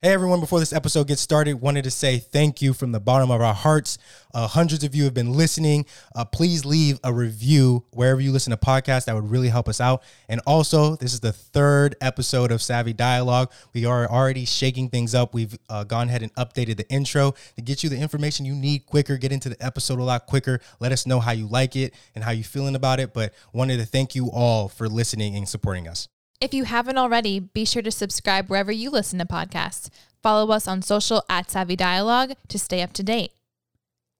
Hey everyone, before this episode gets started, wanted to say thank you from the bottom of our hearts. Uh, hundreds of you have been listening. Uh, please leave a review wherever you listen to podcasts. That would really help us out. And also, this is the third episode of Savvy Dialogue. We are already shaking things up. We've uh, gone ahead and updated the intro to get you the information you need quicker, get into the episode a lot quicker. Let us know how you like it and how you're feeling about it. But wanted to thank you all for listening and supporting us. If you haven't already, be sure to subscribe wherever you listen to podcasts. Follow us on social at Savvy Dialogue to stay up to date.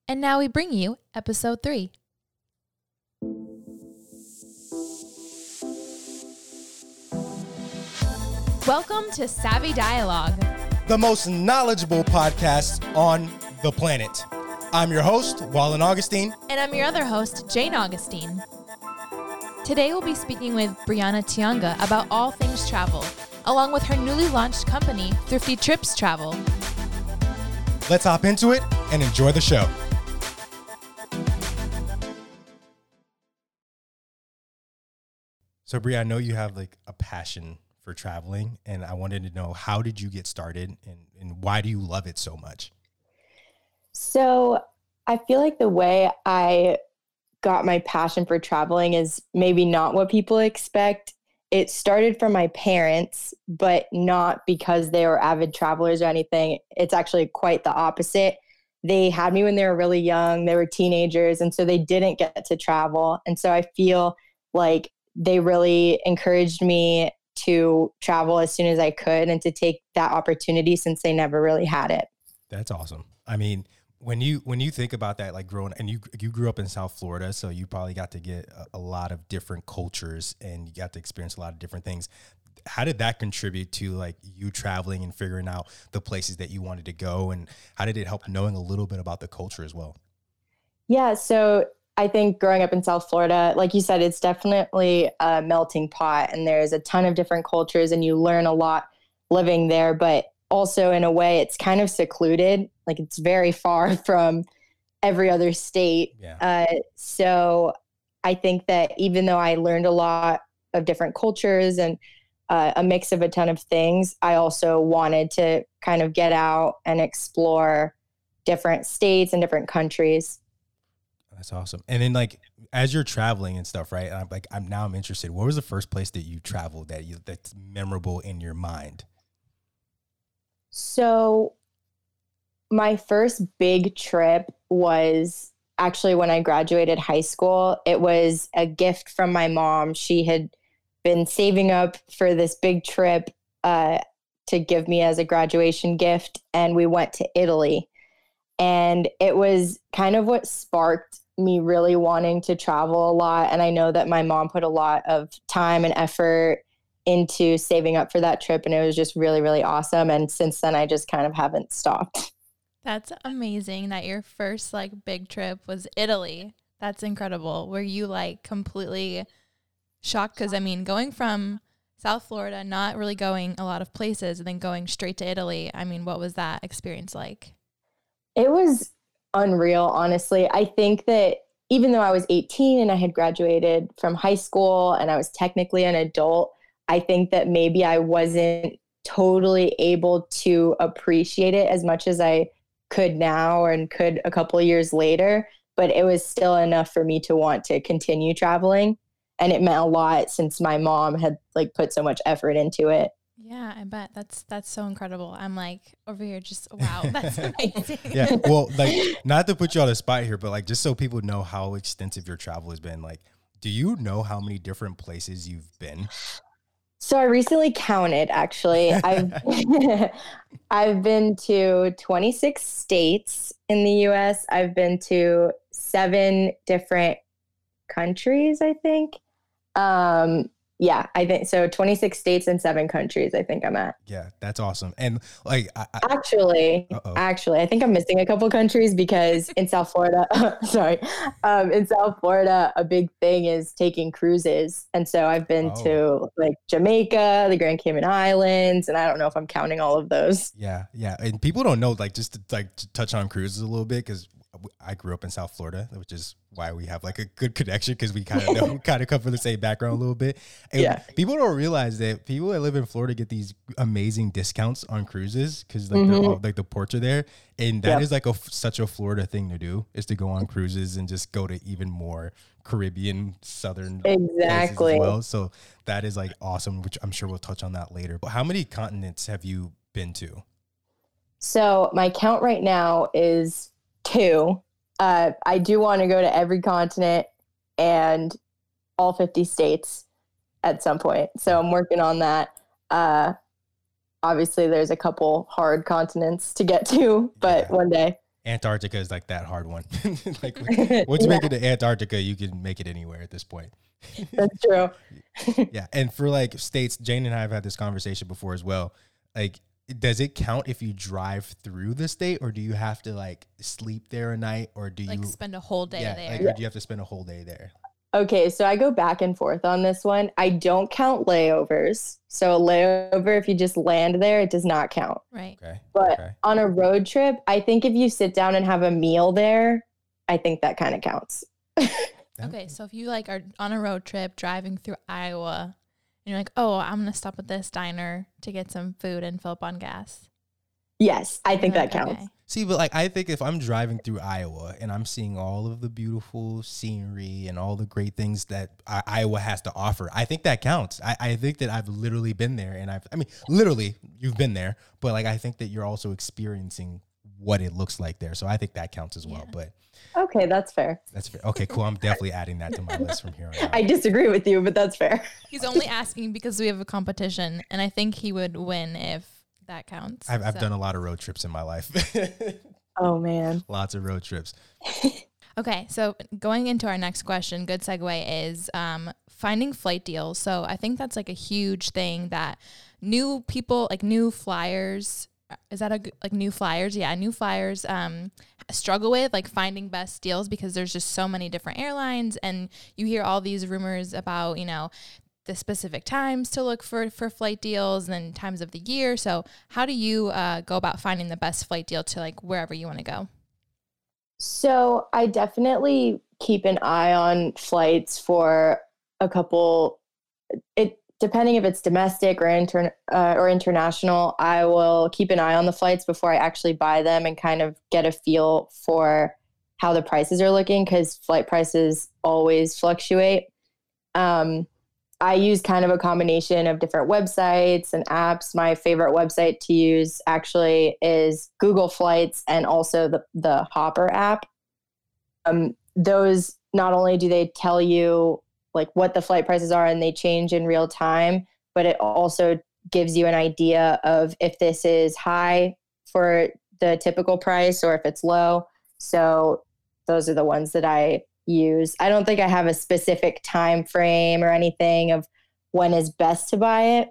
And now we bring you episode three. Welcome to Savvy Dialogue, the most knowledgeable podcast on the planet. I'm your host, Wallen Augustine. And I'm your other host, Jane Augustine. Today we'll be speaking with Brianna Tianga about all things travel, along with her newly launched company, Thrifty Trips Travel. Let's hop into it and enjoy the show. So, Bri, I know you have like a passion for traveling, and I wanted to know how did you get started and, and why do you love it so much? So, I feel like the way I got my passion for traveling is maybe not what people expect. It started from my parents, but not because they were avid travelers or anything. It's actually quite the opposite. They had me when they were really young, they were teenagers, and so they didn't get to travel. And so I feel like they really encouraged me to travel as soon as I could and to take that opportunity since they never really had it. That's awesome. I mean, when you when you think about that like growing and you you grew up in south florida so you probably got to get a, a, lot of different cultures and you got to experience a lot of different things. How did that contribute to like you traveling and figuring out the places that you wanted to go? And how did it help knowing a little bit about the culture as well? Yeah so i think growing up in south florida like you said it's definitely a melting pot and there's a ton of different cultures and you learn a lot living there but also in a way it's kind of secluded like it's very far from every other state. Yeah. uh, so i think that even though i learned a lot of different cultures and uh, a mix of a ton of things i also wanted to kind of get out and explore different states and different countries. That's awesome. And then like as you're traveling and stuff right i'm like i'm now i'm interested what was the first place that you traveled that you that's memorable in your mind? So, my first big trip was actually when I graduated high school. It was a gift from my mom. She had been saving up for this big trip uh, to give me as a graduation gift, and we went to Italy. And it was kind of what sparked me really wanting to travel a lot. And I know that my mom put a lot of time and effort into saving up for that trip and it was just really really awesome and since then I just kind of haven't stopped. That's amazing that your first like big trip was Italy. That's incredible. Were you like completely shocked cuz I mean going from South Florida not really going a lot of places and then going straight to Italy. I mean, what was that experience like? It was unreal, honestly. I think that even though I was 18 and I had graduated from high school and I was technically an adult, I think that maybe I wasn't totally able to appreciate it as much as I could now and could a couple years later, but it was still enough for me to want to continue traveling. And it meant a lot since my mom had like put so much effort into it. Yeah, I bet that's that's so incredible. I'm like over here, just wow, that's amazing. yeah, well, like not to put you on the spot here, but like just so people know how extensive your travel has been. Like, do you know how many different places you've been? So I recently counted actually. I've I've been to 26 states in the US. I've been to seven different countries, I think. Um yeah, I think so. 26 states and seven countries, I think I'm at. Yeah, that's awesome. And like, I, I, actually, uh-oh. actually, I think I'm missing a couple countries because in South Florida, sorry, um, in South Florida, a big thing is taking cruises. And so I've been oh. to like Jamaica, the Grand Cayman Islands, and I don't know if I'm counting all of those. Yeah, yeah. And people don't know, like, just to like to touch on cruises a little bit because I grew up in South Florida, which is why we have like a good connection because we kind of know, kind of come from the same background a little bit. And Yeah. people don't realize that people that live in Florida get these amazing discounts on cruises because like they're Mhm. all, like the ports are there, and that is Yep. like a such a Florida thing to do is to go on cruises and just go to even more Caribbean southern Exactly. as well. So that is like awesome, which I'm sure we'll touch on that later. But how many continents have you been to? So my count right now is two. Uh, I do want to go to every continent and all 50 states at some point. So I'm working on that. Uh, obviously, there's a couple hard continents to get to, but Yeah. one day. Antarctica is like that hard one. like once you Yeah, make it to Antarctica, you can make it anywhere at this point. that's true. yeah, and for like states, Jane and I have had this conversation before as well. Like, does it count if you drive through the state, or do you have to like sleep there a night, or do Like you? spend a whole day yeah, there. like, or do you have to spend a whole day there? Okay, so I go back and forth on this one. I don't count layovers. So a layover, if you just land there, it does not count. Right. Okay, But okay, on a road trip, I think if you sit down and have a meal there, I think that kind of counts. Okay, so if you like are on a road trip driving through Iowa and you're like, "Oh, I'm going to stop at this diner to get some food and fill up on gas." Yes, I think You're that counts. okay. See, but like I think if I'm driving through Iowa and I'm seeing all of the beautiful scenery and all the great things that I- Iowa has to offer, I think that counts. I, I think that I've literally been there, and I've I mean literally you've been there, but like I think that you're also experiencing what it looks like there. So I think that counts as well. Yeah. But Okay, that's fair. that's fair. Okay, cool. I'm definitely adding that to my list from here on out. I disagree with you, but that's fair. He's only asking because we have a competition and I think he would win if that counts. I've, I've done a lot of road trips in my life. Oh man. Lots of road trips. Okay, so going into our next question, good segue is um, finding flight deals. So I think that's like a huge thing that new people, like new flyers, is that a like new flyers? Yeah, new flyers um, struggle with like finding best deals because there's just so many different airlines, and you hear all these rumors about you know the specific times to look for for flight deals and times of the year. So how do you uh, go about finding the best flight deal to like wherever you want to go? So I definitely keep an eye on flights for a couple. It depending if it's domestic or intern uh, or international. I will keep an eye on the flights before I actually buy them and kind of get a feel for how the prices are looking because flight prices always fluctuate. Um, I use kind of a combination of different websites and apps. My favorite website to use actually is Google Flights and also the the Hopper app. Um, those not only do they tell you like what the flight prices are and they change in real time, but it also gives you an idea of if this is high for the typical price or if it's low. So those are the ones that I use. I don't think I have a specific time frame or anything of when is best to buy it.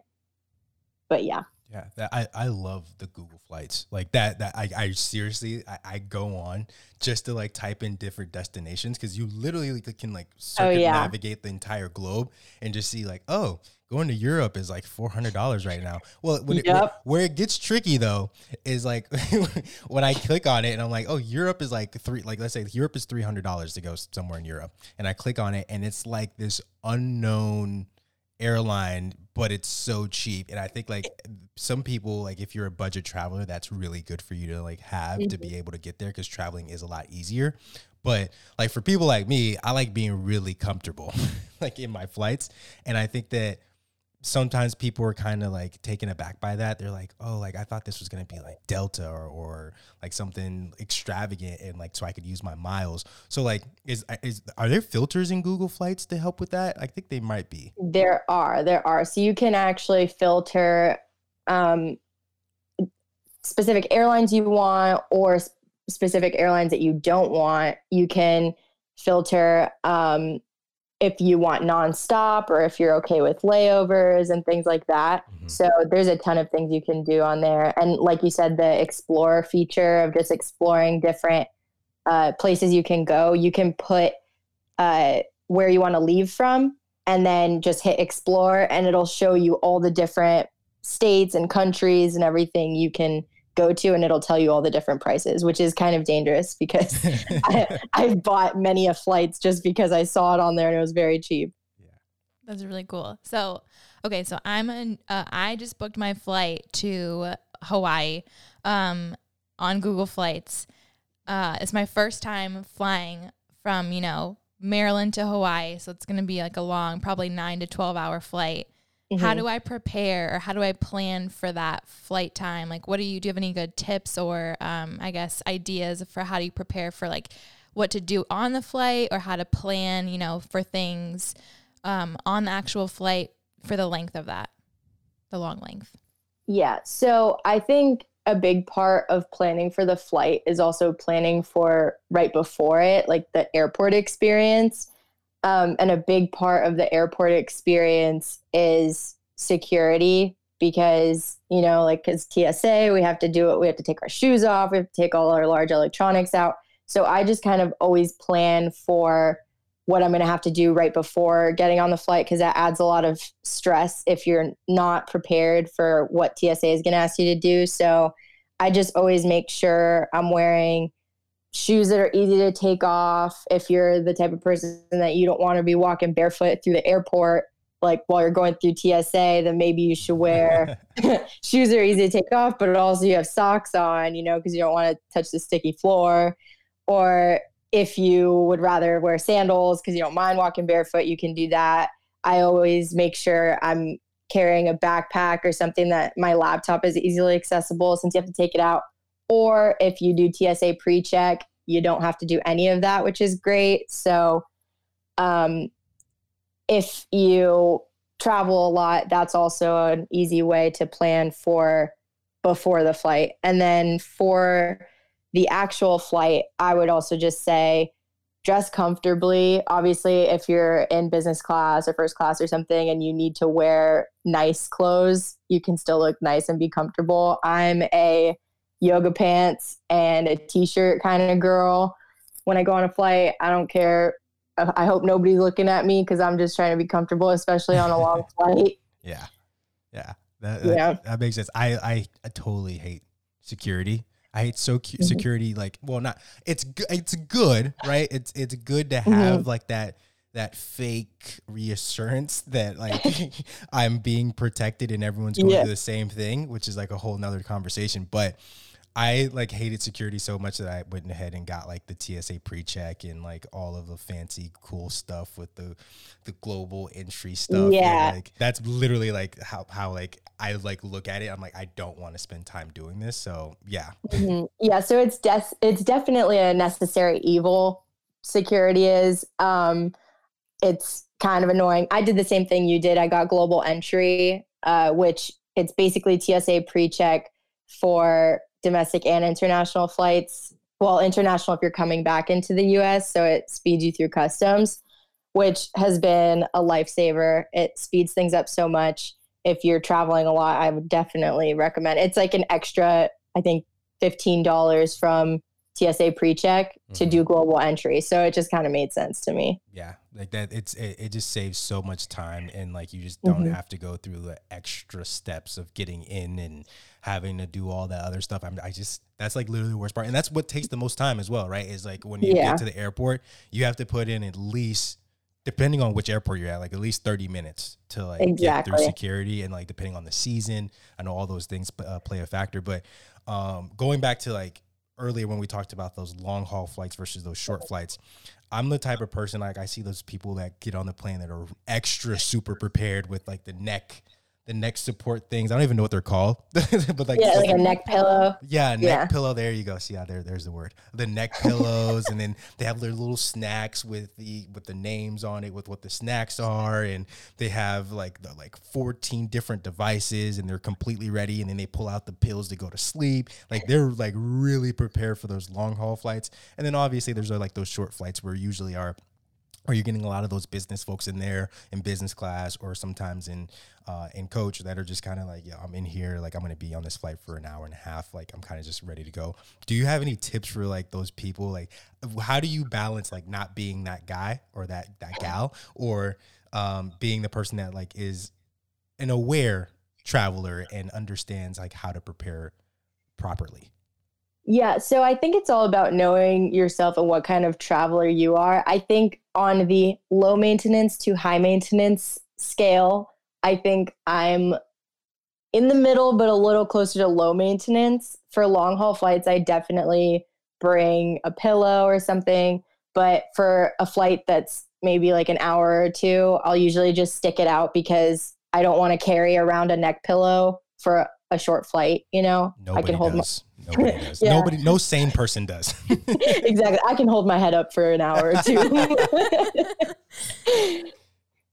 But yeah. Yeah, that, I, I love the Google flights like that. That I, I seriously I, I go on just to like type in different destinations because you literally can like circuit yeah. navigate the entire globe and just see like oh going to Europe is like four hundred dollars right now. Well, when it, where, where it gets tricky though is like when I click on it and I'm like oh Europe is like three like let's say Europe is three hundred dollars to go somewhere in Europe and I click on it and it's like this unknown airline but it's so cheap. And i think like some people like if you're a budget traveler that's really good for you to like have to be mm-hmm. able to get there because traveling is a lot easier. But like for people like me i like being really comfortable like in my flights. And i think that sometimes people are kind of like taken aback by that they're like oh like i thought this was going to be like delta or, or like something extravagant and like so i could use my miles so like is is are there filters in google flights to help with that i think they might be There are, there are. So you can actually filter um, specific airlines you want or specific airlines that you don't want. You can filter um, if you want nonstop or if you're okay with layovers and things like that. Mhm. So there's a ton of things you can do on there. And like you said, the explore feature of just exploring different uh, places you can go, you can put uh, where you want to leave from and then just hit explore and it'll show you all the different states and countries and everything you can go to and it'll tell you all the different prices, which is kind of dangerous because I, I've bought many of flights just because I saw it on there and it was very cheap. Yeah. That's really cool. So, okay, so I'm an, uh, I just booked my flight to Hawaii um, on Google Flights. Uh, it's my first time flying from, you know, Maryland to Hawaii. So it's going to be like a long, probably nine to 12 hour flight. How Mhm. do I prepare or how do I plan for that flight time? Like, what do you do? You have any good tips or, um, I guess, ideas for how do you prepare for like what to do on the flight or how to plan, you know, for things um, on the actual flight for the length of that, the long length? Yeah. So I think a big part of planning for the flight is also planning for right before it, like the airport experience. Um, and a big part of the airport experience is security because, you know, like because TSA, we have to do it, we have to take our shoes off, we have to take all our large electronics out. So I just kind of always plan for what I'm going to have to do right before getting on the flight because that adds a lot of stress if you're not prepared for what TSA is going to ask you to do. So I just always make sure I'm wearing shoes that are easy to take off. If you're the type of person that you don't want to be walking barefoot through the airport, like while you're going through TSA, then maybe you should wear shoes that are easy to take off, but also you have socks on, you know, because you don't want to touch the sticky floor. Or if you would rather wear sandals because you don't mind walking barefoot, you can do that. I always make sure I'm carrying a backpack or something that my laptop is easily accessible since you have to take it out. Or if you do TSA pre check, you don't have to do any of that, which is great. So, um, if you travel a lot, that's also an easy way to plan for before the flight. And then for the actual flight, I would also just say dress comfortably. Obviously, if you're in business class or first class or something and you need to wear nice clothes, you can still look nice and be comfortable. I'm a yoga pants and a t shirt kind of girl. When I go on a flight, I don't care. I hope nobody's looking at me because I'm just trying to be comfortable, especially on a long flight. Yeah, yeah, that, Yeah. That, that makes sense. I, I I totally hate security. I hate so cu- Mhm. security. Like, well, not it's it's good, right? It's it's good to Mm-hmm. have like that that fake reassurance that like I'm being protected and everyone's going Yeah. through the same thing, which is like a whole nother conversation. But I like hated security so much that I went ahead and got like the TSA pre-check and like all of the fancy cool stuff with the the global entry stuff. and, Yeah. like that's literally like how how like I like look at it. I'm like I don't want to spend time doing this. So yeah, Mhm. Yeah, so it's des- it's definitely a necessary evil. Security is. Um, it's kind of annoying. I did the same thing you did. I got global entry, uh, which it's basically TSA pre-check for domestic and international flights. Well, international if you're coming back into the U.S., so it speeds you through customs, which has been a lifesaver. It speeds things up so much. If you're traveling a lot, I would definitely recommend. It's like an extra, I think, fifteen dollars from TSA pre-check to Mhm. do global entry. So it just kind of made sense to me. yeah, like that. It's it, it just saves so much time and like you just don't Mhm. have to go through the extra steps of getting in and having to do all that other stuff. I'm, I just that's like literally the worst part, and that's what takes the most time as well, right? Is like when you Yeah. get to the airport, you have to put in at least. Depending on which airport you're at, like at least thirty minutes to like get through security, and like depending on the season, I know all those things uh, play a factor. But um, going back to like earlier when we talked about those long haul flights versus those short flights, I'm the type of person like I see those people that get on the plane that are extra super prepared with like the neck, the neck support things. I don't even know what they're called, but like Yeah, just like a neck pillow. yeah, neck Yeah. pillow. There you go. See, yeah, there, there's the word. The neck pillows, and then they have their little snacks with the with the names on it, with what the snacks are, and they have like the like 14 different devices, and they're completely ready. And then they pull out the pills to go to sleep. Like they're like really prepared for those long haul flights. And then obviously there's like those short flights where usually are or you're getting a lot of those business folks in there in business class or sometimes in uh, in coach that are just kind of like yeah i'm in here like i'm gonna be on this flight for an hour and a half like i'm kind of just ready to go do you have any tips for like those people like how do you balance like not being that guy or that that gal or um, being the person that like is an aware traveler and understands like how to prepare properly? Yeah, so I think it's all about knowing yourself and what kind of traveler you are. I think on the low maintenance to high maintenance scale, I think I'm in the middle, but a little closer to low maintenance. For long haul flights, I definitely bring a pillow or something. But for a flight that's maybe like an hour or two, I'll usually just stick it out because I don't want to carry around a neck pillow for a short flight. You know, Nobody I can hold does. Nobody does. Yeah. Nobody, no sane person does. my exactly. I can hold my head up for an hour or two.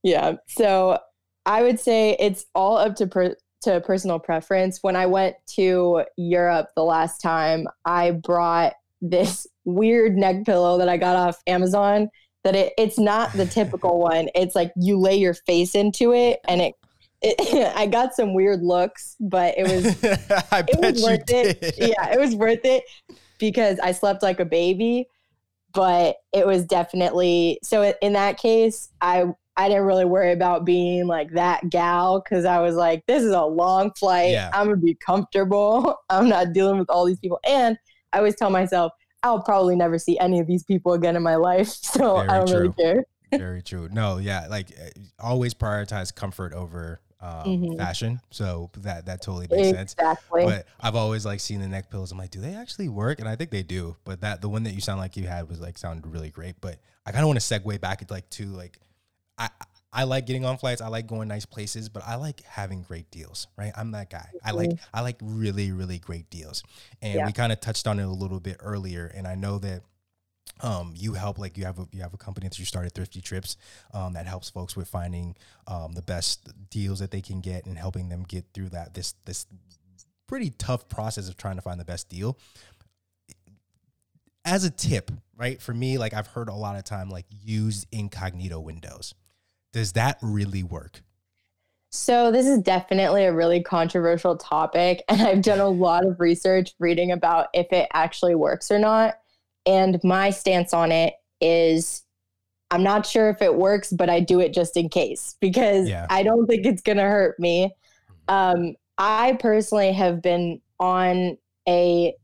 yeah. So I would say it's all up to per- to personal preference. When I went to Europe the last time, I brought this weird neck pillow that I got off Amazon. That it, it's not the typical one. It's like you lay your face into it, and it. It I got some weird looks, but it was I it was worth did. it. Yeah, it was worth it because I slept like a baby. But it was definitely so. In that case, I I didn't really worry about being like that gal because I was like, this is a long flight. Yeah. I'm gonna be comfortable. I'm not dealing with all these people. And I always tell myself, I'll probably never see any of these people again in my life. So Very I don't really care. Very true. No, yeah, like uh, always prioritize comfort over um, Mhm. fashion. So that that totally makes sense. But I've always like seen the neck pillows. I'm like, do they actually work? And I think they do. But that the one that you sound like you had was like sounded really great. But I kind of want to segue back into like to like I I like getting on flights. I like going nice places, but I like having great deals, right? I'm that guy. I like I like really really great deals. And Yeah. we kind of touched on it a little bit earlier and I know that um, you help like you have a you have a company that you started thrifty trips um, that helps folks with finding um, the best deals that they can get and helping them get through that this this pretty tough process of trying to find the best deal. As a tip right for me like i've heard a lot of time like use incognito windows. Does that really work? So this is definitely a really controversial topic, and I've done a lot of research reading about if it actually works or not. And my stance on it is I'm not sure if it works, but I do it just in case because Yeah. I don't think it's going to hurt me. Um, I personally have been on a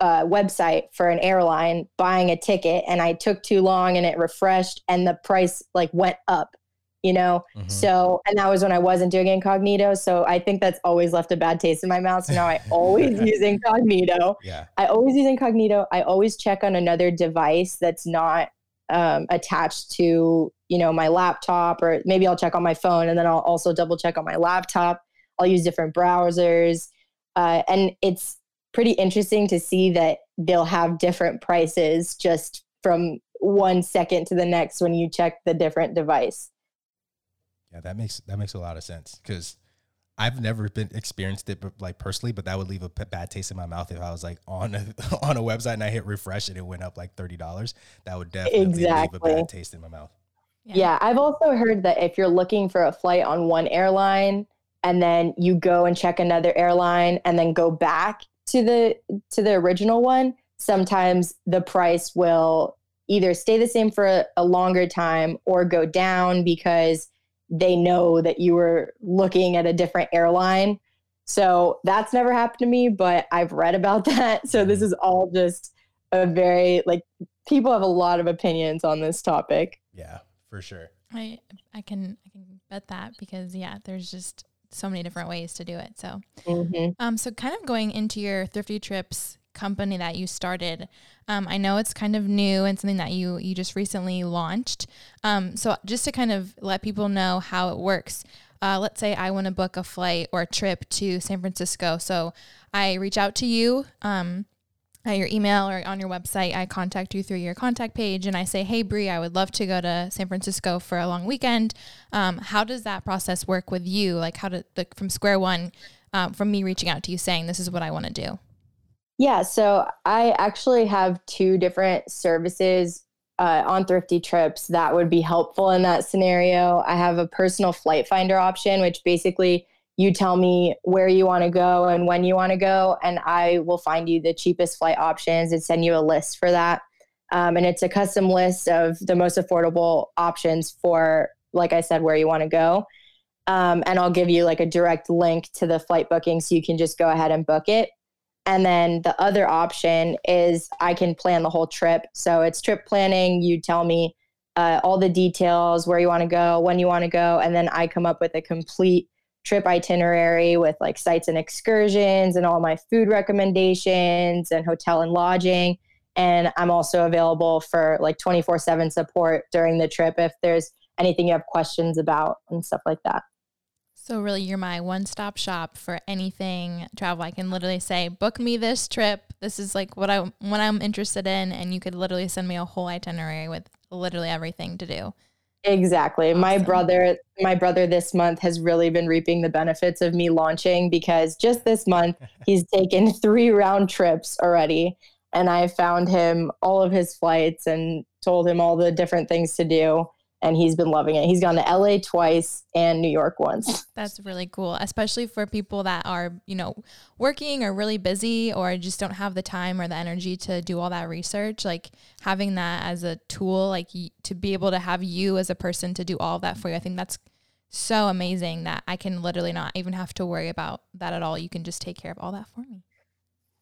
uh, website for an airline buying a ticket, and I took too long and it refreshed, and the price like went up, you know? Mhm. So, and that was when I wasn't doing incognito. So I think that's always left a bad taste in my mouth. So now I always use incognito. yeah I always use incognito. I always check on another device that's not um, attached to, you know, my laptop, or maybe I'll check on my phone and then I'll also double check on my laptop. I'll use different browsers. Uh, and it's pretty interesting to see that they'll have different prices just from one second to the next when you check the different device. Yeah that makes that makes a lot of sense because i've never been experienced it like personally but that would leave a p- bad taste in my mouth if i was like on a on a website and i hit refresh and it went up like $30 that would definitely leave a bad taste in my mouth. Yeah. I've also heard that if you're looking for a flight on one airline and then you go and check another airline and then go back to the to the original one, sometimes the price will either stay the same for a, a longer time or go down because they know that you were looking at a different airline. So that's never happened to me, but I've read about that. So this is all just a very like people have a lot of opinions on this topic. yeah for sure I I can I can bet that because yeah, there's just so many different ways to do it. So hmm um so kind of going into your thrifty trips company that you started. Um, I know it's kind of new and something that you you just recently launched. Um, so just to kind of let people know how it works. Uh, let's say I want to book a flight or a trip to San Francisco. So I reach out to you. Um, at your email or on your website, I contact you through your contact page and I say, Hey, Bree, I would love to go to San Francisco for a long weekend. Um, how does that process work with you? Like, how did the, from square one, um, from me reaching out to you saying, This is what I want to do? Yeah, so I actually have two different services uh, on thrifty trips that would be helpful in that scenario. I have a personal flight finder option, which basically you tell me where you want to go and when you want to go, and I will find you the cheapest flight options and send you a list for that. Um, and it's a custom list of the most affordable options for, like I said, where you want to go. Um, and I'll give you like a direct link to the flight booking so you can just go ahead and book it. And then the other option is I can plan the whole trip. So it's trip planning. You tell me uh, all the details, where you want to go, when you want to go, and then I come up with a complete trip itinerary with like sites and excursions and all my food recommendations and hotel and lodging. And I'm also available for like 24 7 support during the trip if there's anything you have questions about and stuff like that. So really you're my one-stop shop for anything travel. I can literally say, "Book me this trip. This is like what I what I'm interested in." And you could literally send me a whole itinerary with literally everything to do. Exactly. Awesome. My brother my brother this month has really been reaping the benefits of me launching because just this month he's taken 3 round trips already and I found him all of his flights and told him all the different things to do and he's been loving it. He's gone to LA twice and New York once. That's really cool, especially for people that are, you know, working or really busy or just don't have the time or the energy to do all that research. Like having that as a tool, like to be able to have you as a person to do all of that for you. I think that's so amazing that I can literally not even have to worry about that at all. You can just take care of all that for me.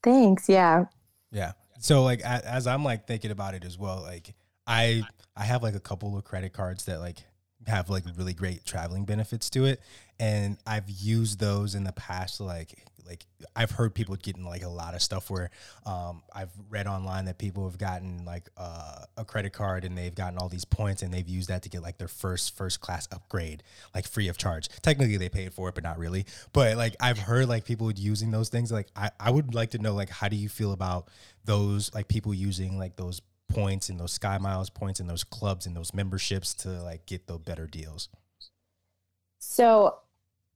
Thanks. Yeah. Yeah. So like as I'm like thinking about it as well, like I I have like a couple of credit cards that like have like really great traveling benefits to it and I've used those in the past like like I've heard people getting like a lot of stuff where um, I've read online that people have gotten like uh, a credit card and they've gotten all these points and they've used that to get like their first first class upgrade like free of charge. Technically they paid for it, but not really. But like I've heard like people using those things. Like I, I would like to know like how do you feel about those like people using like those points and those Sky Miles points and those clubs and those memberships to like get the better deals? So,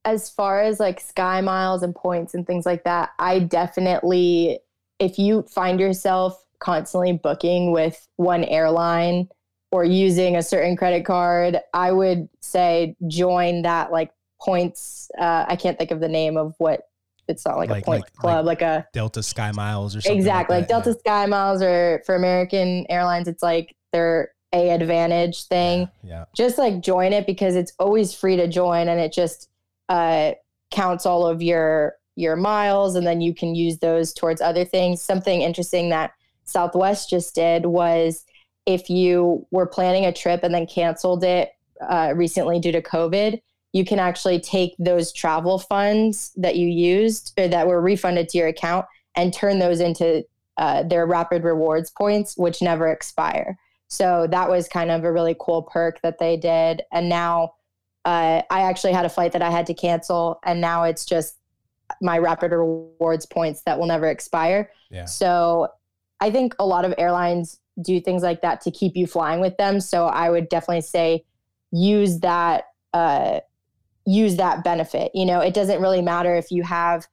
as far as like Sky Miles and points and things like that, I definitely, if you find yourself constantly booking with one airline or using a certain credit card, I would say join that like points. Uh, I can't think of the name of what it's not like, like a point like, club, like, like, a Delta Sky Miles or something. Exactly, like, Delta yeah. Sky Miles, or for American Airlines, it's like their AAdvantage thing. Yeah, yeah. Just like join it because it's always free to join, and it just uh, counts all of your your miles, and then you can use those towards other things. Something interesting that Southwest just did was if you were planning a trip and then canceled it uh, recently due to COVID you can actually take those travel funds that you used or that were refunded to your account and turn those into uh, their rapid rewards points, which never expire. So that was kind of a really cool perk that they did. And now uh, I actually had a flight that I had to cancel, and now it's just my rapid rewards points that will never expire. Yeah. So I think a lot of airlines do things like that to keep you flying with them. So I would definitely say use that uh, use that benefit. You know, it doesn't really matter if you have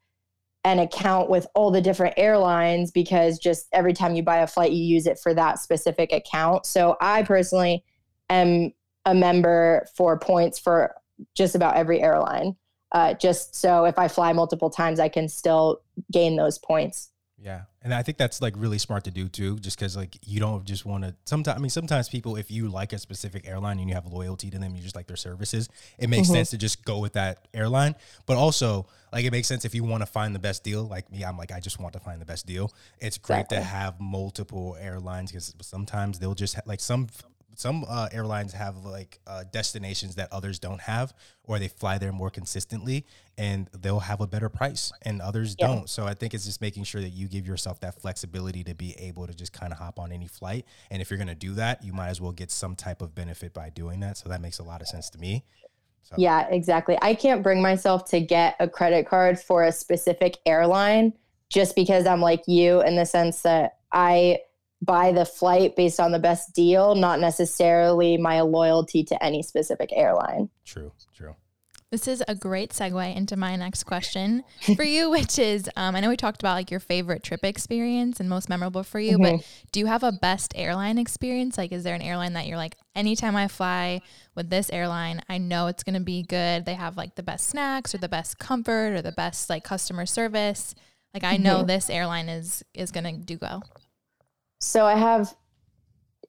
an account with all the different airlines because just every time you buy a flight, you use it for that specific account. So I personally am a member for points for just about every airline. Uh, just so if I fly multiple times, I can still gain those points. Yeah. And I think that's like really smart to do too, just because like you don't just want to. Sometimes, I mean, sometimes people, if you like a specific airline and you have loyalty to them, you just like their services, it makes mm-hmm. sense to just go with that airline. But also, like, it makes sense if you want to find the best deal. Like me, I'm like, I just want to find the best deal. It's great exactly. to have multiple airlines because sometimes they'll just ha- like some some uh, airlines have like uh, destinations that others don't have, or they fly there more consistently, and they'll have a better price, and others yeah. don't. So I think it's just making sure that you give yourself that flexibility to be able to just kind of hop on any flight. And if you're going to do that, you might as well get some type of benefit by doing that. So that makes a lot of sense to me. So. Yeah, exactly. I can't bring myself to get a credit card for a specific airline just because I'm like you in the sense that I buy the flight based on the best deal, not necessarily my loyalty to any specific airline. True, true. This is a great segue into my next question for you, which is um, I know we talked about like your favorite trip experience and most memorable for you, mm-hmm. but do you have a best airline experience? Like, is there an airline that you're like, anytime I fly with this airline, I know it's going to be good? They have like the best snacks or the best comfort or the best like customer service. Like, I know mm-hmm. this airline is is going to do well. So I have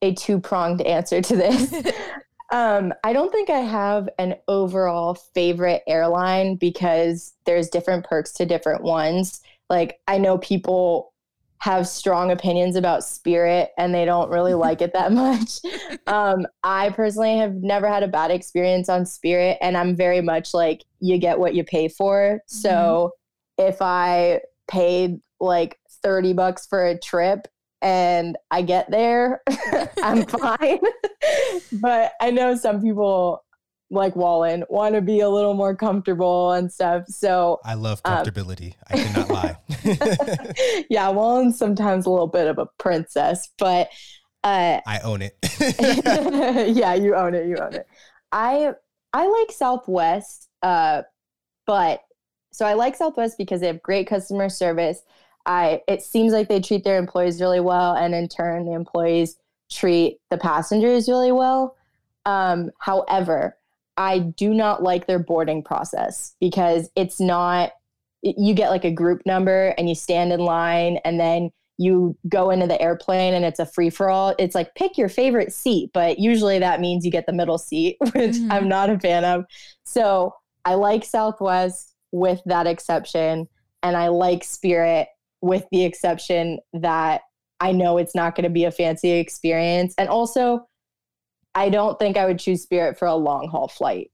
a two pronged answer to this. um, I don't think I have an overall favorite airline because there's different perks to different ones. like I know people have strong opinions about spirit and they don't really like it that much. Um, I personally have never had a bad experience on spirit and I'm very much like you get what you pay for. So mm-hmm. if I paid like 30 bucks for a trip and I get there, I'm fine. but I know some people like Wallen want to be a little more comfortable and stuff. So I love um, comfortability. Um, I cannot lie. yeah, Wallen's sometimes a little bit of a princess, but uh, I own it. yeah, you own it. You own it. I I like Southwest, uh, but so I like Southwest because they have great customer service. I it seems like they treat their employees really well, and in turn, the employees treat the passengers really well. Um, however, I do not like their boarding process because it's not, you get like a group number and you stand in line and then you go into the airplane and it's a free for all. It's like pick your favorite seat, but usually that means you get the middle seat, which mm-hmm. I'm not a fan of. So I like Southwest with that exception. And I like Spirit with the exception that I know it's not going to be a fancy experience. And also, I don't think I would choose Spirit for a long haul flight.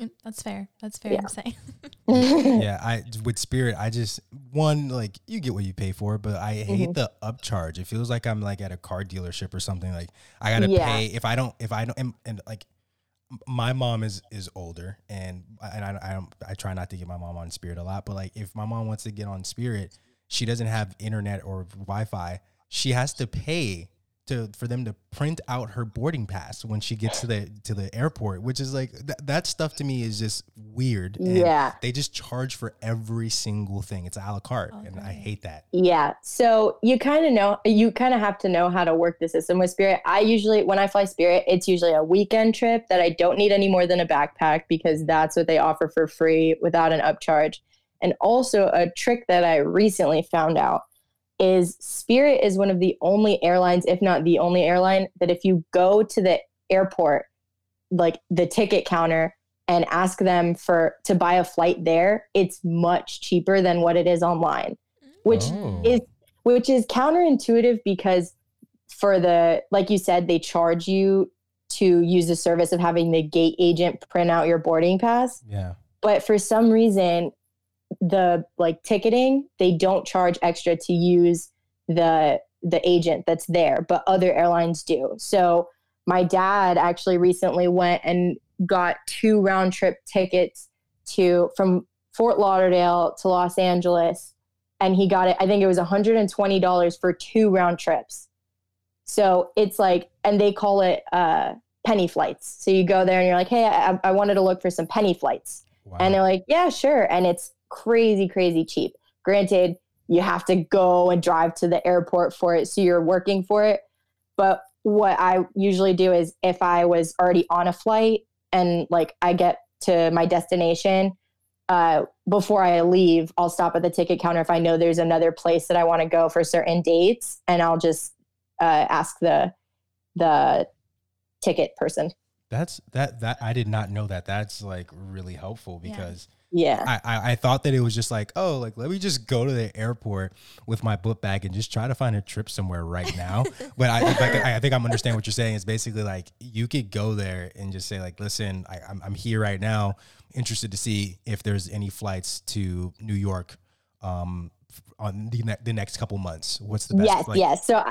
Mm, that's fair. That's fair yeah. to say. yeah, I with Spirit, I just one like you get what you pay for, but I hate mm-hmm. the upcharge. It feels like I'm like at a car dealership or something. Like I gotta yeah. pay if I don't if I don't and, and, like my mom is is older and and I I don't I try not to get my mom on Spirit a lot, but like if my mom wants to get on Spirit, she doesn't have internet or Wi-Fi. She has to pay to for them to print out her boarding pass when she gets to the to the airport, which is like th- that stuff to me is just weird. And yeah, they just charge for every single thing. It's a la carte, okay. and I hate that. Yeah, so you kind of know you kind of have to know how to work the system with Spirit. I usually when I fly Spirit, it's usually a weekend trip that I don't need any more than a backpack because that's what they offer for free without an upcharge. And also a trick that I recently found out is Spirit is one of the only airlines, if not the only airline, that if you go to the airport, like the ticket counter, and ask them for to buy a flight there, it's much cheaper than what it is online, which oh. is which is counterintuitive because for the like you said, they charge you to use the service of having the gate agent print out your boarding pass. Yeah. But for some reason, the like ticketing, they don't charge extra to use the the agent that's there, but other airlines do. So my dad actually recently went and got two round trip tickets to from Fort Lauderdale to Los Angeles and he got it I think it was $120 for two round trips. So it's like and they call it uh penny flights. So you go there and you're like, "Hey, I, I wanted to look for some penny flights." Wow. And they're like, "Yeah, sure." And it's crazy, crazy cheap. Granted, you have to go and drive to the airport for it, so you're working for it. But what I usually do is if I was already on a flight and like I get to my destination, uh, before I leave, I'll stop at the ticket counter if I know there's another place that I want to go for certain dates, and I'll just uh, ask the the ticket person. That's that that I did not know that. That's like really helpful because yeah. I, I, I thought that it was just like, oh, like let me just go to the airport with my book bag and just try to find a trip somewhere right now. but I like I, I think I'm understanding what you're saying. It's basically like you could go there and just say like, listen, I, I'm I'm here right now, interested to see if there's any flights to New York um on the, ne- the next couple months. What's the best? Yes, like, yes. So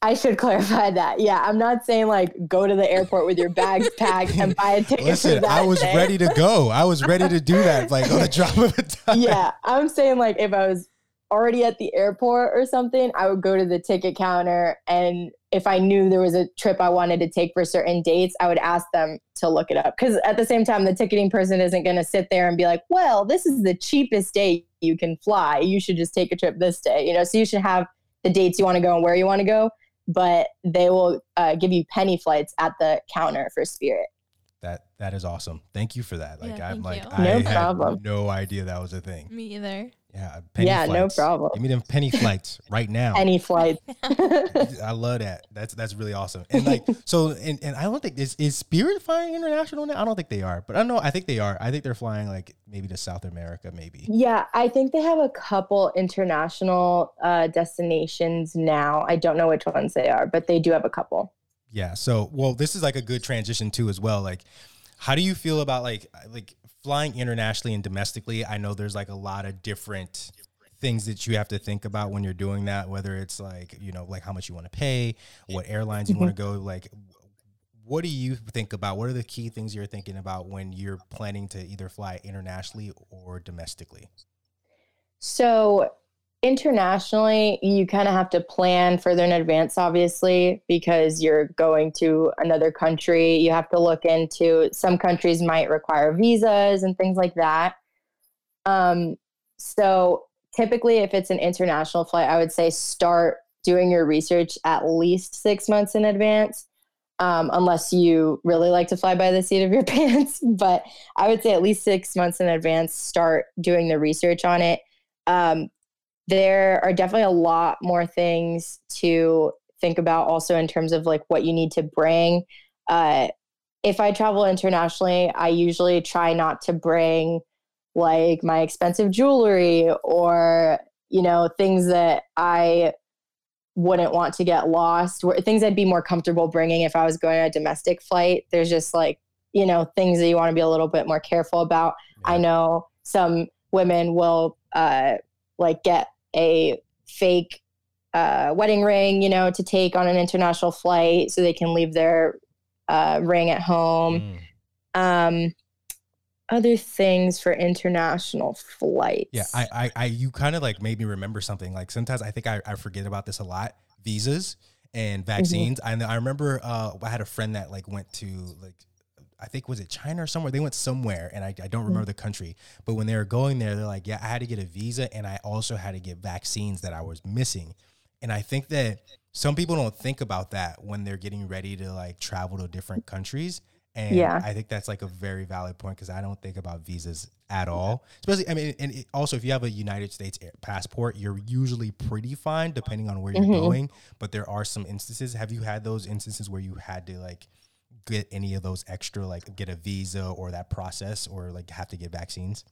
I should clarify that. Yeah, I'm not saying like go to the airport with your bags packed and buy a ticket. Listen, I was day. ready to go. I was ready to do that, like on the drop of a dime. Yeah, I'm saying like if I was already at the airport or something, I would go to the ticket counter and if I knew there was a trip I wanted to take for certain dates, I would ask them to look it up. Because at the same time, the ticketing person isn't going to sit there and be like, well, this is the cheapest day you can fly. You should just take a trip this day. You know, so you should have the dates you want to go and where you want to go but they will uh, give you penny flights at the counter for Spirit. That that is awesome. Thank you for that. Like yeah, I'm like you. I no had problem. no idea that was a thing. Me either. Yeah, yeah, flights. no problem. Give me them penny flights right now. Any flight. I love that. That's that's really awesome. And like so, and, and I don't think is is Spirit flying international now. I don't think they are, but I don't know. I think they are. I think they're flying like maybe to South America, maybe. Yeah, I think they have a couple international uh, destinations now. I don't know which ones they are, but they do have a couple. Yeah. So, well, this is like a good transition too, as well. Like, how do you feel about like like flying internationally and domestically? I know there's like a lot of different things that you have to think about when you're doing that. Whether it's like you know like how much you want to pay, what airlines you want to go. Like, what do you think about? What are the key things you're thinking about when you're planning to either fly internationally or domestically? So internationally you kind of have to plan further in advance obviously because you're going to another country. You have to look into some countries might require visas and things like that. Um, so typically if it's an international flight i would say start doing your research at least six months in advance um, unless you really like to fly by the seat of your pants but i would say at least six months in advance start doing the research on it. Um, there are definitely a lot more things to think about also in terms of like what you need to bring. Uh, if i travel internationally i usually try not to bring like my expensive jewelry or you know things that i wouldn't want to get lost things i'd be more comfortable bringing if i was going on a domestic flight. There's just like you know things that you want to be a little bit more careful about. Yeah. i know some women will uh, like get a fake uh, wedding ring, you know, to take on an international flight so they can leave their uh, ring at home. Mm. Um, other things for international flights. Yeah, I, I, I you kind of like made me remember something. Like sometimes I think I, I forget about this a lot. Visas and mm-hmm. vaccines. Mm-hmm. I, I remember uh, I had a friend that like went to like I think was it China or somewhere. They went somewhere, and I, I don't remember mm. the country. But when they were going there, they're like, "Yeah, I had to get a visa, and I also had to get vaccines that I was missing." And I think that some people don't think about that when they're getting ready to like travel to different countries. And yeah. I think that's like a very valid point because I don't think about visas at all. Especially, I mean, and it, also if you have a United States passport, you're usually pretty fine depending on where you're mm-hmm. going. But there are some instances. Have you had those instances where you had to like get any of those extra, like get a visa or that process, or like have to get vaccines?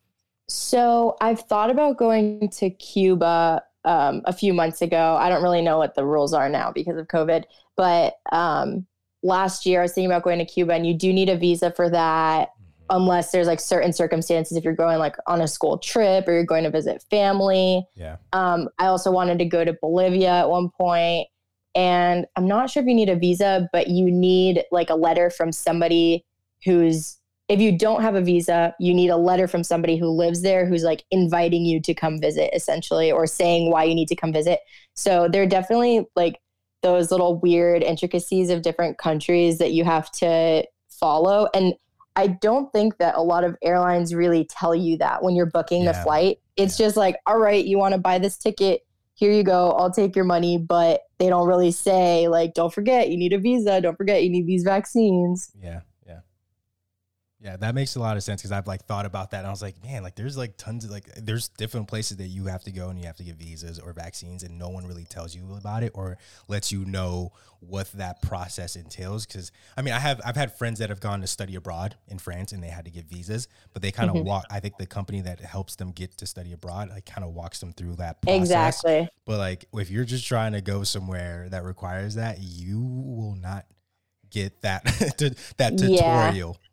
So I've thought about going to Cuba um, a few months ago. I don't really know what the rules are now because of COVID, but um, last year I was thinking about going to Cuba, and you do need a visa for that. Mm-hmm. Unless there's like certain circumstances, if you're going like on a school trip or you're going to visit family. Yeah. Um, I also wanted to go to Bolivia at one point. And I'm not sure if you need a visa, but you need like a letter from somebody who's, if you don't have a visa, you need a letter from somebody who lives there who's like inviting you to come visit essentially or saying why you need to come visit. So there are definitely like those little weird intricacies of different countries that you have to follow. And I don't think that a lot of airlines really tell you that when you're booking yeah. the flight. It's yeah. just like, all right, you want to buy this ticket here you go, I'll take your money, but they don't really say like, don't forget you need a visa, don't forget you need these vaccines. Yeah. Yeah, that makes a lot of sense because I've like thought about that and I was like, man, like there's like tons of like there's different places that you have to go and you have to get visas or vaccines and no one really tells you about it or lets you know what that process entails. Cause I mean I have I've had friends that have gone to study abroad in France and they had to get visas, but they kind of mm-hmm. walk I think the company that helps them get to study abroad like kind of walks them through that process. Exactly. But like if you're just trying to go somewhere that requires that, you will not get that that tutorial. Yeah.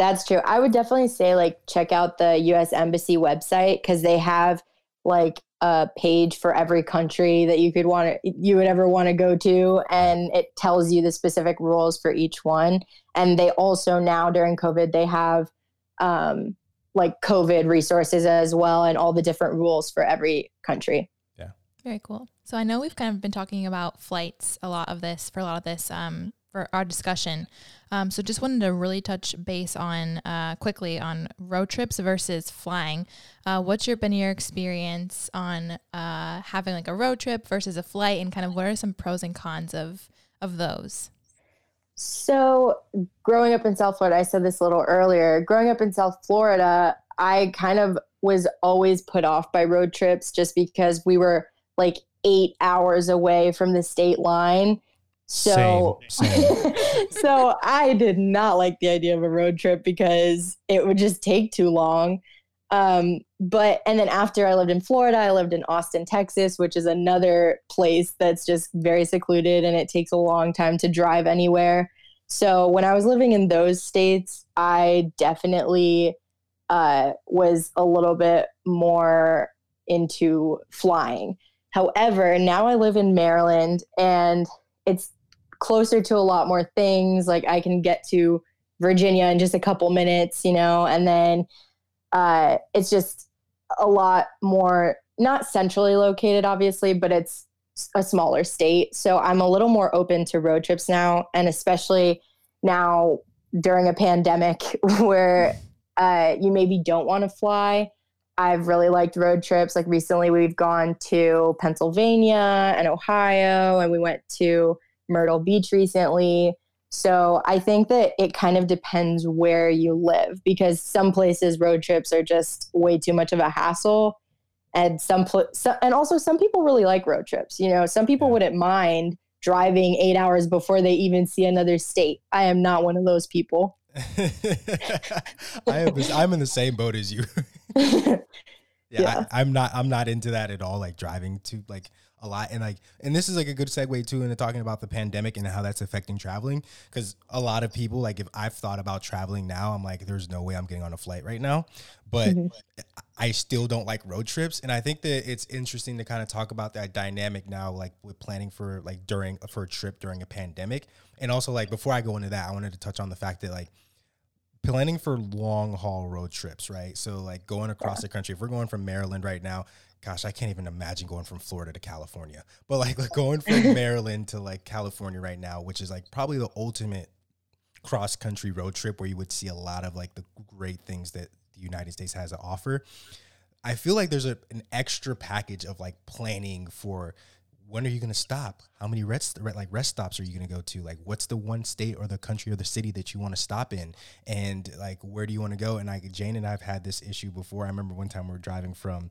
That's true. I would definitely say like check out the US Embassy website because they have like a page for every country that you could want to you would ever want to go to and it tells you the specific rules for each one and they also now during covid they have um, like covid resources as well and all the different rules for every country yeah very cool so i know we've kind of been talking about flights a lot of this for a lot of this um, for our discussion. Um, so just wanted to really touch base on uh, quickly on road trips versus flying. Uh, what's your been your experience on uh, having like a road trip versus a flight, and kind of what are some pros and cons of of those? So growing up in South Florida, I said this a little earlier. Growing up in South Florida, I kind of was always put off by road trips just because we were like eight hours away from the state line. So, Same, same. so I did not like the idea of a road trip because it would just take too long. Um, but and then after I lived in Florida, I lived in Austin, Texas, which is another place that's just very secluded and it takes a long time to drive anywhere. So when I was living in those states, I definitely uh, was a little bit more into flying. However, now I live in Maryland and it's closer to a lot more things. Like I can get to Virginia in just a couple minutes, you know, and then uh, it's just a lot more not centrally located, obviously, but it's a smaller state. So I'm a little more open to road trips now, and especially now during a pandemic where uh, you maybe don't want to fly. I've really liked road trips. Like recently, we've gone to Pennsylvania and Ohio, and we went to Myrtle Beach recently. So I think that it kind of depends where you live because some places road trips are just way too much of a hassle. And some, pl- so, and also some people really like road trips. You know, some people Yeah. wouldn't mind driving eight hours before they even see another state. I am not one of those people. I am, I'm in the same boat as you. yeah, Yeah. I, I'm not. I'm not into that at all. Like driving to like a lot, and like, and this is like a good segue too into talking about the pandemic and how that's affecting traveling. Because a lot of people, like, if I've thought about traveling now, I'm like, there's no way I'm getting on a flight right now. But Mhm. I still don't like road trips, and I think that it's interesting to kind of talk about that dynamic now, like with planning for like during for a trip during a pandemic, and also like before I go into that, I wanted to touch on the fact that like planning for long haul road trips, right? So like going across the country. If we're going from Maryland right now, gosh, I can't even imagine going from Florida to California. But like, like going from Maryland to like California right now, which is like probably the ultimate cross country road trip where you would see a lot of like the great things that the United States has to offer. I feel like there's a, an extra package of like planning for when are you going to stop? How many rest like rest stops are you going to go to? Like what's the one state or the country or the city that you want to stop in? And like where do you want to go? And like Jane and I've had this issue before. I remember one time we were driving from